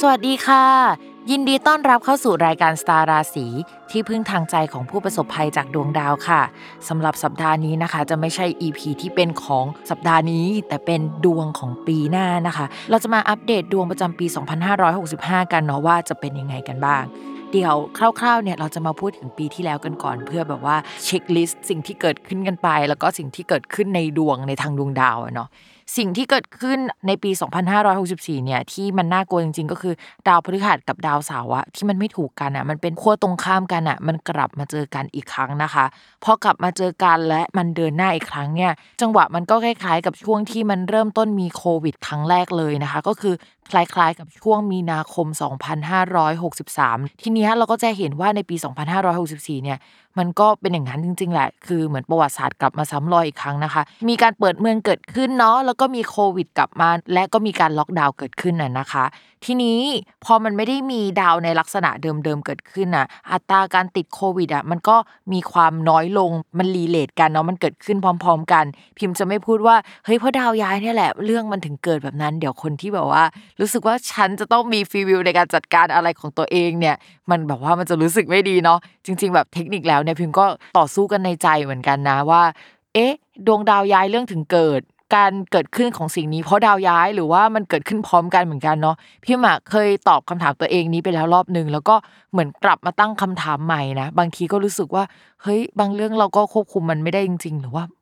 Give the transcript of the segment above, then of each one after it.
สวัสดีค่ะ ยินดีต้อนรับเข้าสู่รายการสตาร์ราศีที่พึ่งทางใจของผู้ประสบภัยจากดวงดาวค่ะสำหรับสัปดาห์นี้นะคะ จะไม่ใช่ EP ที่เป็นของสัปดาห์นี้ แต่เป็นดวงของปีหน้านะคะ เราจะมาอัปเดตดวงประจำปี 2565 กันเนาะว่าจะเป็นยังไงกันบ้างเดี๋ยวคร่าวๆเนี่ยเราจะมาพูดถึงปีที่แล้วกันก่อน เพื่อแบบว่าเช็คลิสต์สิ่งที่เกิดขึ้นกันไป แล้วก็สิ่งที่เกิดขึ้นในดวงในทางดวงดาวเนาะ สิ่งที่เกิดขึ้นในปี 2564 เนี่ยที่มันน่ากลัวจริงๆ ก็คือ ดาวพฤหัสกับดาวเสาร์อะที่มันไม่ถูกกันอะมันเป็นขั้วตรงข้ามกันอะมันกลับมาเจอกันอีกครั้งนะคะพอกลับมาเจอกันและมันเดินหน้าอีกครั้งเนี่ยจังหวะมันก็คล้ายๆ กับช่วงที่มันเริ่มต้นมีโควิด ครั้งแรกเลยนะคะ ก็คือคล้ายๆ กับช่วงมีนาคม 2563 ทีนี้เราก็จะเห็นว่าในปี 2564 เนี่ย มันก็เป็นอย่างนั้นจริง ๆ แหละ คือเหมือนประวัติศาสตร์กลับมาซ้ำรอยอีกครั้งนะคะ มีการเปิดเมืองเกิดขึ้นเนาะ แล้วก็มีโควิดกลับมา และก็มีการล็อกดาวน์เกิดขึ้นน่ะนะคะทีนี้พอมันไม่ได้มีดาวในลักษณะเดิมๆเกิดขึ้นอะ อัตราการติดโควิดอะมันก็มีความน้อยลงมันรีเลทกันเนาะมันเกิดขึ้นพร้อม ๆ กัน พิมพ์จะไม่พูดว่าเฮ้ยเพราะดาวย้ายเนี่ยแหละเรื่องมันถึงเกิดแบบนั้น เดี๋ยวคนที่แบบว่า รู้สึกว่าฉันจะต้องมีฟีวิลในการจัดการอะไรของตัวเองเนี่ยมันแบบว่ามันจะรู้สึกไม่ดีเนาะจริง ๆ แบบเทคนิคแล้วเนี่ยพิมพ์ก็ต่อสู้กันในใจเหมือนกันนะว่า เอ๊ะ ดวงดาวย้ายเรื่องถึงเกิด การเกิดขึ้นของสิ่งนี้เพราะดาวย้ายหรือว่ามันเกิดขึ้นพร้อมกันเหมือนกันเนาะพี่หมากเคยตอบคำถามตัวเองนี้ไปแล้วรอบนึง แล้วก็เหมือนกลับมาตั้งคำถามใหม่นะบางทีก็รู้สึกว่าเฮ้ยบางเรื่องเราก็ควบคุมมันไม่ได้จริง ๆ หรือว่า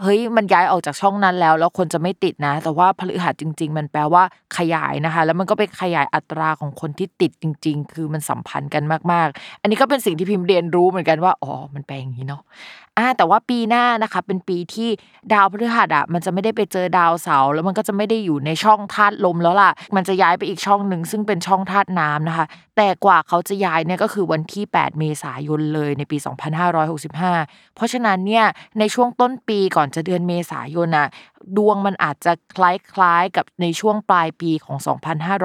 เฮ้ยมันย้ายออกจากช่องนั้นแล้ว แล้วคนจะไม่ติดนะ แต่ว่าพฤหัสจริง ๆ มันแปลว่าขยายนะคะ แล้วมันก็เป็นขยายอัตราของคนที่ติดจริง ๆ คือมันสัมพันธ์กันมากๆ อันนี้ก็เป็นสิ่งที่พิมพ์เรียนรู้เหมือนกันว่าอ๋อมันแปลอย่างนี้เนาะ อ่าแต่ว่าปีหน้านะคะ เป็นปีที่ดาวพฤหัสอะมันจะไม่ได้ไปเจอดาวเสาร์แล้วมันก็จะไม่ได้อยู่ในช่องธาตุลมแล้วล่ะ มันจะย้ายไปอีกช่องหนึ่งซึ่งเป็นช่องธาตุน้ำนะคะ แต่กว่าเขาจะย้ายเนี่ยก็คือวันที่ 8 เมษายนเลยในปี 2565 เพราะฉะนั้นเนี่ยในช่วงต้นปีก่อนจะเดือนเมษายนอะ ดวงมันอาจจะคล้ายๆกับในช่วงปลายปีของ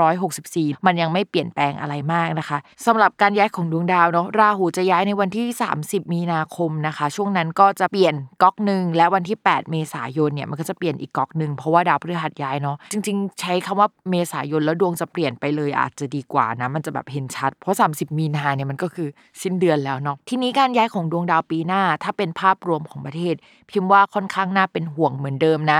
2564 มันยังไม่เปลี่ยนแปลงอะไรมากนะคะสำหรับการย้ายของดวงดาวเนาะราหูจะย้ายในวันที่ 30 มีนาคมนะคะ ช่วงนั้นก็จะเปลี่ยนก๊อกหนึ่งและวันที่ 8 เมษายนเนี่ยมันก็จะเปลี่ยนอีกก๊อกหนึ่งเพราะว่าดาวพฤหัสย้ายเนาะจริง ๆ ใช้คำว่าเมษายนแล้วดวงจะเปลี่ยนไปเลยอาจจะดีกว่านะมันจะแบบเห็นชัด เพราะ 30 มีนาเนี่ยมันก็คือสิ้นเดือนแล้วเนาะทีนี้การย้ายของดวงดาวปีหน้า ถ้าเป็นภาพรวมของประเทศ พิมพ์ว่าค่อนข้างน่าเป็นห่วงเหมือนเดิมนะ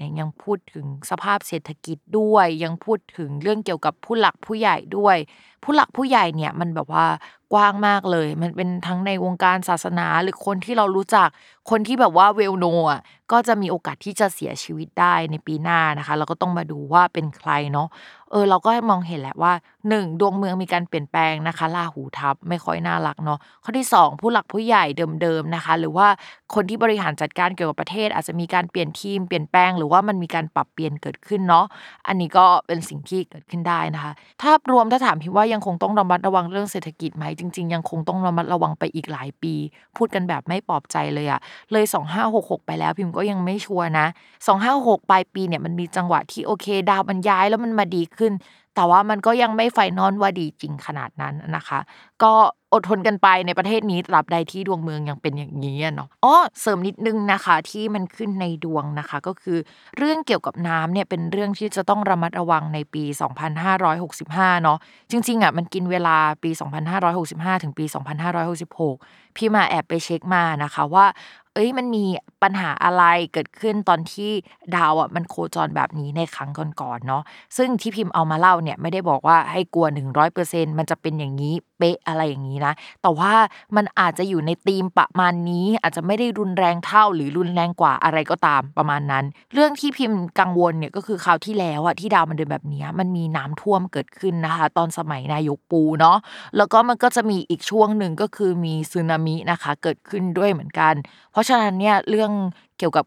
เนี่ยยังพูดถึงสภาพเศรษฐกิจด้วย ยังพูดถึงเรื่องเกี่ยวกับผู้หลักผู้ใหญ่ด้วย ผู้หลักผู้ใหญ่เนี่ยมันแบบว่ากว้างมากเลย มันเป็นทั้งในวงการศาสนาหรือคนที่เรารู้จักคนที่แบบว่าเวลโนอะก็จะมีโอกาสที่จะเสียชีวิตได้ในปีหน้านะคะ เราก็ต้องมาดูว่าเป็นใครเนาะ เออเราก็มองเห็นแหละว่า 1. ดวงเมืองมีการเปลี่ยนแปลงนะคะลาหูทับไม่ค่อยน่ารักเนาะข้อที่ 2 ผู้หลักผู้ใหญ่เดิมๆนะคะ หรือว่าคนที่บริหารจัดการเกี่ยวกับประเทศ อาจจะมีการเปลี่ยนทีมเปลี่ยนแปลงหรือว่ามันมีการปรับเปลี่ยนเกิดขึ้นเนาะอันนี้ก็เป็นสิ่งที่เกิดขึ้นได้นะคะถ้ารวมถ้าถามพี่ว่ายังคงต้องระมัดระวังเรื่องเศรษฐกิจไหมจริง ๆ ยังคงต้องระมัดระวังไปอีกหลายปี พูดกันแบบไม่ปลอบใจเลยอะเลย 2566 ไปแล้วพิมก็ยังไม่ชัวร์นะ 2566ปลายปีเนี่ยมันมีจังหวะที่โอเค ดาวมันย้ายแล้วมันมาดีขึ้น แต่ว่ามันก็ยังไม่ไฟนอลว่าดีจริงขนาดนั้นนะคะ ก็อดทนกันไปในประเทศนี้ตราบใดที่ดวงเมืองยังเป็นอย่างนี้เนาะอ๋อเสริมนิดนึงนะคะที่มันขึ้นในดวงนะคะ ก็คือเรื่องเกี่ยวกับน้ำเนี่ยเป็นเรื่องที่จะต้องระมัดระวังในปี 2565 เนาะจริงๆอะมันกินเวลาปี 2565 ถึงปี 2566 พี่มาแอบไปเช็คมานะคะว่า เอ้ยมันมีปัญหาอะไรเกิดขึ้นตอนที่ดาวอะมันโคจรแบบนี้ในครั้งก่อนๆเนาะซึ่งที่พิมพ์เอามาเล่าเนี่ยไม่ได้บอกว่าให้กลัว100%มันจะเป็นอย่างนี้ เป๊ะอะไรอย่างนี้นะ แต่ว่ามันอาจจะอยู่ในธีมประมาณนี้ อาจจะไม่ได้รุนแรงเท่าหรือรุนแรงกว่าอะไรก็ตามประมาณนั้น เรื่องที่พิมพ์กังวลเนี่ยก็คือคราวที่แล้วอะที่ดาวมันเดินแบบนี้มันมีน้ำท่วมเกิดขึ้นนะคะ ตอนสมัยนายกปูเนาะแล้วก็มันก็จะมีอีกช่วงหนึ่งก็คือมีสึนามินะคะ เกิดขึ้นด้วยเหมือนกัน เพราะฉะนั้นเนี่ยเรื่องเกี่ยวกับ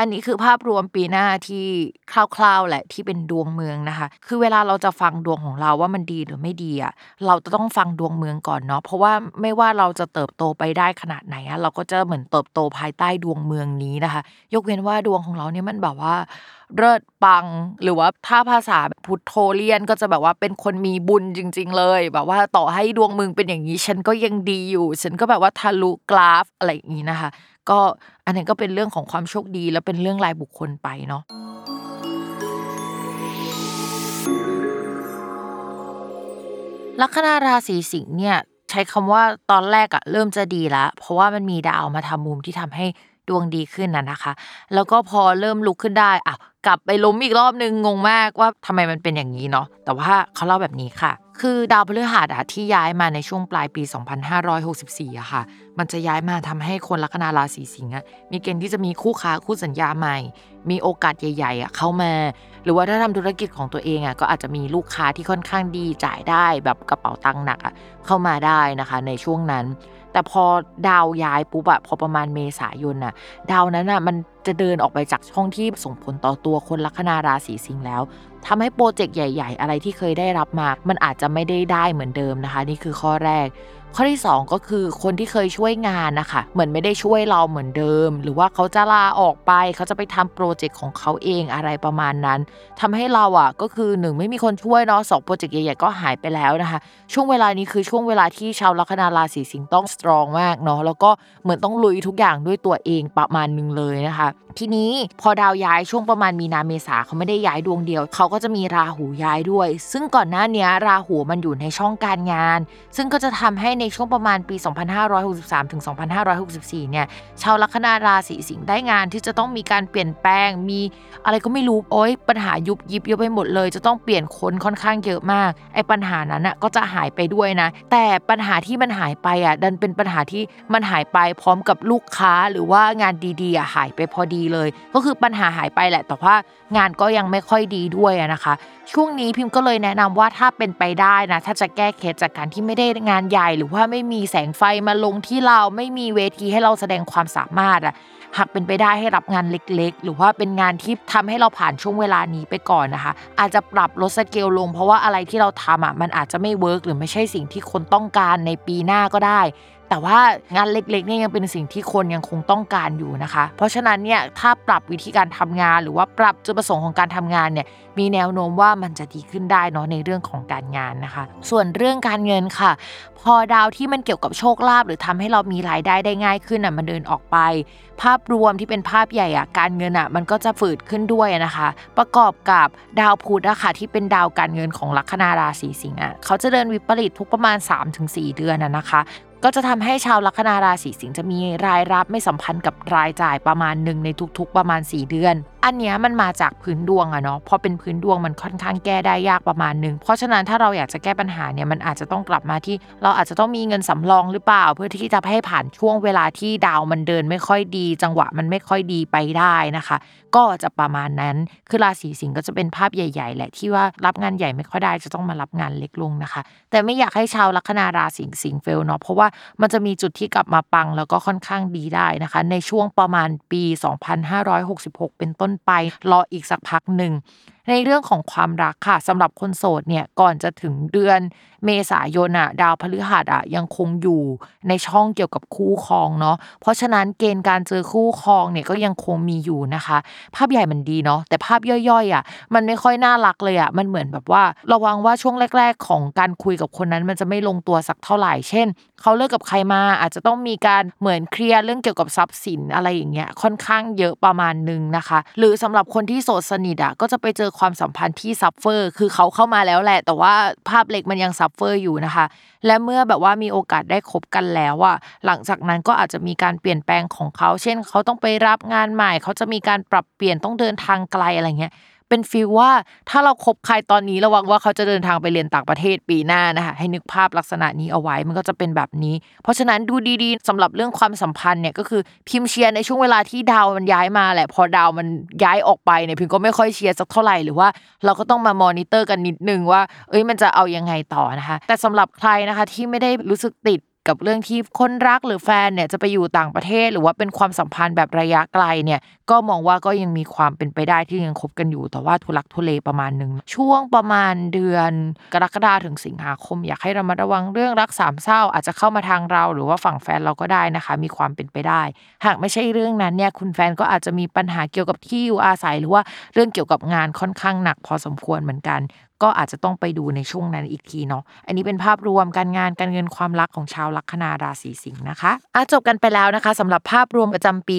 อันนี้คือภาพรวมปีหน้าที่คร่าวๆแหละที่เป็นดวงเมืองนะคะ คือเวลาเราจะฟังดวงของเราว่ามันดีหรือไม่ดีอะเราจะต้องฟังดวงเมืองก่อนเนาะเพราะว่าไม่ว่าเราจะเติบโตไปได้ขนาดไหนอะเราก็จะเหมือนเติบโตภายใต้ดวงเมืองนี้นะคะ ยกเว้นว่าดวงของเราเนี่ยมันแบบว่าเลิศปังหรือว่าถ้าภาษาพุทโธเลียนก็จะแบบว่าเป็นคนมีบุญจริง ๆ เลย แบบว่าต่อให้ดวงเมืองเป็นอย่างนี้ ฉันก็ยังดีอยู่ ฉันก็แบบว่าทะลุกราฟอะไรอย่างนี้นะคะ ก็อันนี้ก็เป็นเรื่องของความโชคดี และเป็นเรื่องรายบุคคลไปเนาะลัคนาราศีสิงห์เนี่ยใช้คำว่าตอนแรกอะเริ่มจะดีแล้วเพราะว่ามันมีดาวมาทำมุมที่ทำให้ ดวงดีขึ้นน่ะนะคะ แล้วก็พอเริ่มลุกขึ้นได้อะกลับไปล้มอีกรอบนึงงงมากว่าทำไมมันเป็นอย่างนี้เนาะแต่ว่าเขาเล่าแบบนี้ค่ะ คือดาวพฤหัสอะที่ย้ายมาในช่วงปลายปี 2564อะค่ะ มันจะย้ายมาทำให้คนลัคนาราศีสิงห์มีเกณฑ์ที่จะมีคู่ค้าคู่สัญญาใหม่ มีโอกาสใหญ่ๆอะเข้ามา หรือว่าถ้าทำธุรกิจของตัวเองอะก็อาจจะมีลูกค้าที่ค่อนข้างดีจ่ายได้แบบกระเป๋าตังค์หนักอะเข้ามาได้นะคะ ในช่วงนั้น แต่พอดาวย้ายปุ๊บอะพอประมาณเมษายนน่ะ ดาวนั้นน่ะมันจะเดินออกไปจากช่องที่ส่งผลต่อตัวคนลัคนาราศีสิงห์แล้วทำให้โปรเจกต์ใหญ่ ๆ อะไรที่เคยได้รับมา มันอาจจะไม่ได้ได้เหมือนเดิมนะคะ นี่คือข้อแรก ข้อที่ 2 ก็คือคนที่เคยช่วยงานนะคะเหมือนไม่ได้ช่วยเราเหมือนเดิม หรือว่าเขาจะลาออกไปเขาจะไปทำโปรเจกต์ของเขาเองอะไรประมาณนั้นทำให้เราอะก็คือหนึ่งไม่มีคนช่วยเนาะสองโปรเจกต์ใหญ่ๆก็หายไปแล้วนะคะ ช่วงเวลานี้คือช่วงเวลาที่ชาวลัคนาราศีสิงห์ต้องสตรองมากเนาะแล้วก็เหมือนต้องลุยทุกอย่างด้วยตัวเองประมาณนึงเลยนะคะ ทีนี้พอดาวย้ายช่วงประมาณมีนาเมษาเขาไม่ได้ย้ายดวงเดียว เขาก็จะมีราหูย้ายด้วย ซึ่งก่อนหน้านี้ราหูมันอยู่ในช่องการงาน ซึ่งก็จะทำให้ในช่วงประมาณปี 2563ถึง2564 เนี่ย ชาวลัคนาราศีสิงห์ได้งานที่จะต้องมีการเปลี่ยนแปลง มีอะไรก็ไม่รู้ โอ๊ย ปัญหายุบยิบเยอะไปหมดเลย จะต้องเปลี่ยนคนค่อนข้างเยอะมาก ไอ้ปัญหานั้นน่ะก็จะหายไปด้วยนะ แต่ปัญหาที่มันหายไปอะ ดันเป็นปัญหาที่มันหายไปพร้อมกับลูกค้าหรือว่างานดีๆอะหายไปพอดีเลย ก็คือปัญหาหายไปแหละ แต่ว่างานก็ยังไม่ค่อยดีด้วยนะคะ ช่วงนี้พิมพ์ก็เลยแนะนำว่าถ้าเป็นไปได้นะ ถ้าจะแก้เคล็ดจากการที่ไม่ได้งานใหญ่หรือว่าไม่มีแสงไฟมาลงที่เราไม่มีเวทีให้เราแสดงความสามารถอะหากเป็นไปได้ให้รับงานเล็กๆ หรือว่าเป็นงานที่ทำให้เราผ่านช่วงเวลานี้ไปก่อนนะคะ อาจจะปรับลดสเกลลง เพราะว่าอะไรที่เราทำอะมันอาจจะไม่ work หรือไม่ใช่สิ่งที่คนต้องการในปีหน้าก็ได้ แต่ว่างานเล็กๆเนี่ยยังเป็นสิ่งที่คนยังคงต้องการอยู่นะคะ เพราะฉะนั้นเนี่ยถ้าปรับวิธีการทำงาน หรือว่าปรับจุดประสงค์ของการทำงานเนี่ย มีแนวโน้มว่ามันจะดีขึ้นได้เนาะในเรื่องของการงานนะคะ ส่วนเรื่องการเงินค่ะ พอดาวที่มันเกี่ยวกับโชคลาภหรือทำให้เรามีรายได้ได้ง่ายขึ้นอะมันเดินออกไป ภาพรวมที่เป็นภาพใหญ่อะการเงินอะมันก็จะฝืดขึ้นด้วยนะคะ ประกอบกับดาวพุธอะค่ะที่เป็นดาวการเงินของลัคนาราศีสิงห์อะเขาจะเดินวิปริตทุกประมาณ 3-4 เดือนอะนะคะก็จะทำให้ชาวลัคนาราศีสิงห์จะมีรายรับไม่สัมพันธ์กับรายจ่ายประมาณหนึ่งในทุกๆประมาณ 4 เดือน อันเนี้ยมันมาจากพื้นดวงอะเนาะพอเป็นพื้นดวงมันค่อนข้างแก้ได้ยากประมาณหนึ่งเพราะฉะนั้นถ้าเราอยากจะแก้ปัญหาเนี่ยมันอาจจะต้องกลับมาที่ เราอาจจะต้องมีเงินสำรองหรือเปล่า เพื่อที่จะให้ผ่านช่วงเวลาที่ดาวมันเดินไม่ค่อยดี จังหวะมันไม่ค่อยดีไปได้นะคะ ก็จะประมาณนั้น คือราศีสิงห์ก็จะเป็นภาพใหญ่ๆแหละที่ว่ารับงานใหญ่ไม่ค่อยได้จะต้องมารับงานเล็กลงนะคะ แต่ไม่อยากให้ชาวลัคนาราศีสิงห์เฟลเนาะเพราะว่ามันจะมีจุดที่กลับมาปังแล้วก็ค่อนข้างดีได้นะคะ ในช่วงประมาณปี 2566 เป็นต้นไปรออีกสักพักหนึ่ง ในเรื่องของความรักค่ะสำหรับคนโสดเนี่ยก่อนจะถึงเดือนเมษายนอะดาวพฤหัสอะยังคงอยู่ในช่องเกี่ยวกับคู่ครองเนาะเพราะฉะนั้นเกณฑ์การเจอคู่ครองเนี่ยก็ยังคงมีอยู่นะคะ ภาพใหญ่มันดีเนาะแต่ภาพย่อยๆอะมันไม่ค่อยน่ารักเลยอะมันเหมือนแบบว่าระวังว่าช่วงแรก ๆ ของการคุยกับคนนั้นมันจะไม่ลงตัวสักเท่าไหร่เช่นเขาเลิกกับใครมาอาจจะต้องมีการเหมือน clear เรื่องเกี่ยวกับทรัพย์สินอะไรอย่างเงี้ยค่อนข้างเยอะประมาณนึงนะคะ หรือสำหรับคนที่โสดสนิทอะก็จะไปเจอความสัมพันธ์ที่ suffer คือเขาเข้ามาแล้วแหละ แต่ว่าภาพเล็กมันยัง suffer อยู่นะคะ และเมื่อแบบว่ามีโอกาสได้คบกันแล้วอะหลังจากนั้นก็อาจจะมีการเปลี่ยนแปลงของเขา เช่น เขาต้องไปรับงานใหม่ เขาจะมีการปรับเปลี่ยนต้องเดินทางไกลอะไรเงี้ย เป็น feel ว่าถ้าเราคบใครตอนนี้ระวังว่าเขาจะเดินทางไปเรียนต่างประเทศปีหน้านะคะให้นึกภาพลักษณะนี้เอาไว้มันก็จะเป็นแบบนี้ เพราะฉะนั้นดูดีๆสำหรับเรื่องความสัมพันธ์เนี่ยก็คือพิมพ์เชียร์ในช่วงเวลาที่ดาวมันย้ายมาแหละพอดาวมันย้ายออกไปเนี่ยพิมก็ไม่ค่อยเชียร์สักเท่าไหร่หรือว่าเราก็ต้องมามอนิเตอร์กันนิดนึงว่า เอ้ยมันจะเอายังไงต่อนะคะ แต่สำหรับใครนะคะที่ไม่ได้รู้สึกติด กับเรื่องที่คนรักหรือแฟนเนี่ยจะไปอยู่ต่างประเทศ หรือว่าเป็นความสัมพันธ์แบบระยะไกลเนี่ยก็มองว่าก็ยังมีความเป็นไปได้ที่ยังคบกันอยู่ แต่ว่าทุลักทุเลประมาณหนึ่งช่วงประมาณเดือนกรกฎาถึงสิงหาคม อยากให้ระมัดระวังเรื่องรักสามเศร้า อาจจะเข้ามาทางเรา หรือว่าฝั่งแฟนเราก็ได้นะคะ มีความเป็นไปได้ หากไม่ใช่เรื่องนั้นเนี่ยคุณแฟนก็อาจจะมีปัญหาเกี่ยวกับที่อยู่อาศัย หรือว่าเรื่องเกี่ยวกับงานค่อนข้างหนักพอสมควรเหมือนกัน ก็อาจจะต้องไปดูในช่วงนั้นอีกทีเนาะอันนี้เป็นภาพรวมการงานการเงินความรักของชาวลัคนาราศีสิงห์นะคะอะจบกันไปแล้วนะคะสำหรับภาพรวมประจำปี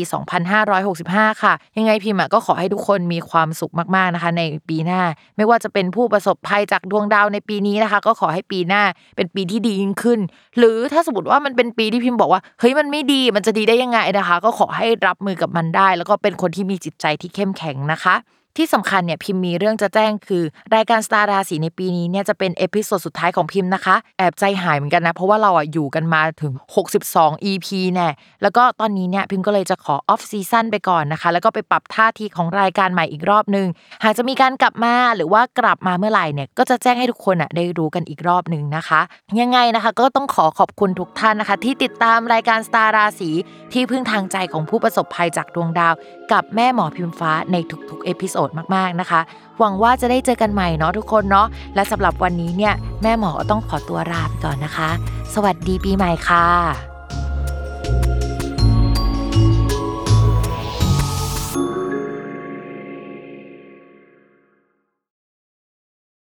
2565 ค่ะ ยังไงพิมพ์ก็ขอให้ทุกคนมีความสุขมากๆนะคะ ในปีหน้า ไม่ว่าจะเป็นผู้ประสบภัยจากดวงดาวในปีนี้นะคะ ก็ขอให้ปีหน้าเป็นปีที่ดียิ่งขึ้น หรือถ้าสมมติว่ามันเป็นปีที่พิมพ์บอกว่าเฮ้ยมันไม่ดีมันจะดีได้ยังไงนะคะ ก็ขอให้รับมือกับมันได้ แล้วก็เป็นคนที่มีจิตใจที่เข้มแข็งนะคะ ที่สำคัญเนี่ยพิมพ์มีเรื่องจะแจ้งคือ รายการสตาร์ราศีในปีนี้เนี่ยจะเป็น episode สุดท้ายของพิมนะคะ แอบใจหายเหมือนกันนะ เพราะว่าเราอะอยู่กันมาถึง 62 EP แน่แล้วก็ตอนนี้เนี่ยพิมพ์ก็เลยจะขอ off season ไปก่อนนะคะ แล้วก็ไปปรับท่าทีของรายการใหม่อีกรอบนึง หากจะมีการกลับมาหรือว่ากลับมาเมื่อไหร่เนี่ยก็จะแจ้งให้ทุกคนอะได้รู้กันอีกรอบนึงนะคะ ยังไงนะคะ ก็ต้องขอขอบคุณทุกท่านนะคะ ที่ติดตามรายการสตาร์ราศีที่พึ่งทางใจของผู้ประสบภัยจากดวงดาว กับแม่หมอพิมฟ้าในทุกๆ episode มากๆนะคะ หวังว่าจะได้เจอกันใหม่เนาะทุกคนเนาะและสำหรับวันนี้เนี่ยแม่หมอต้องขอตัวลาไปก่อนนะคะ สวัสดีปีใหม่ค่ะ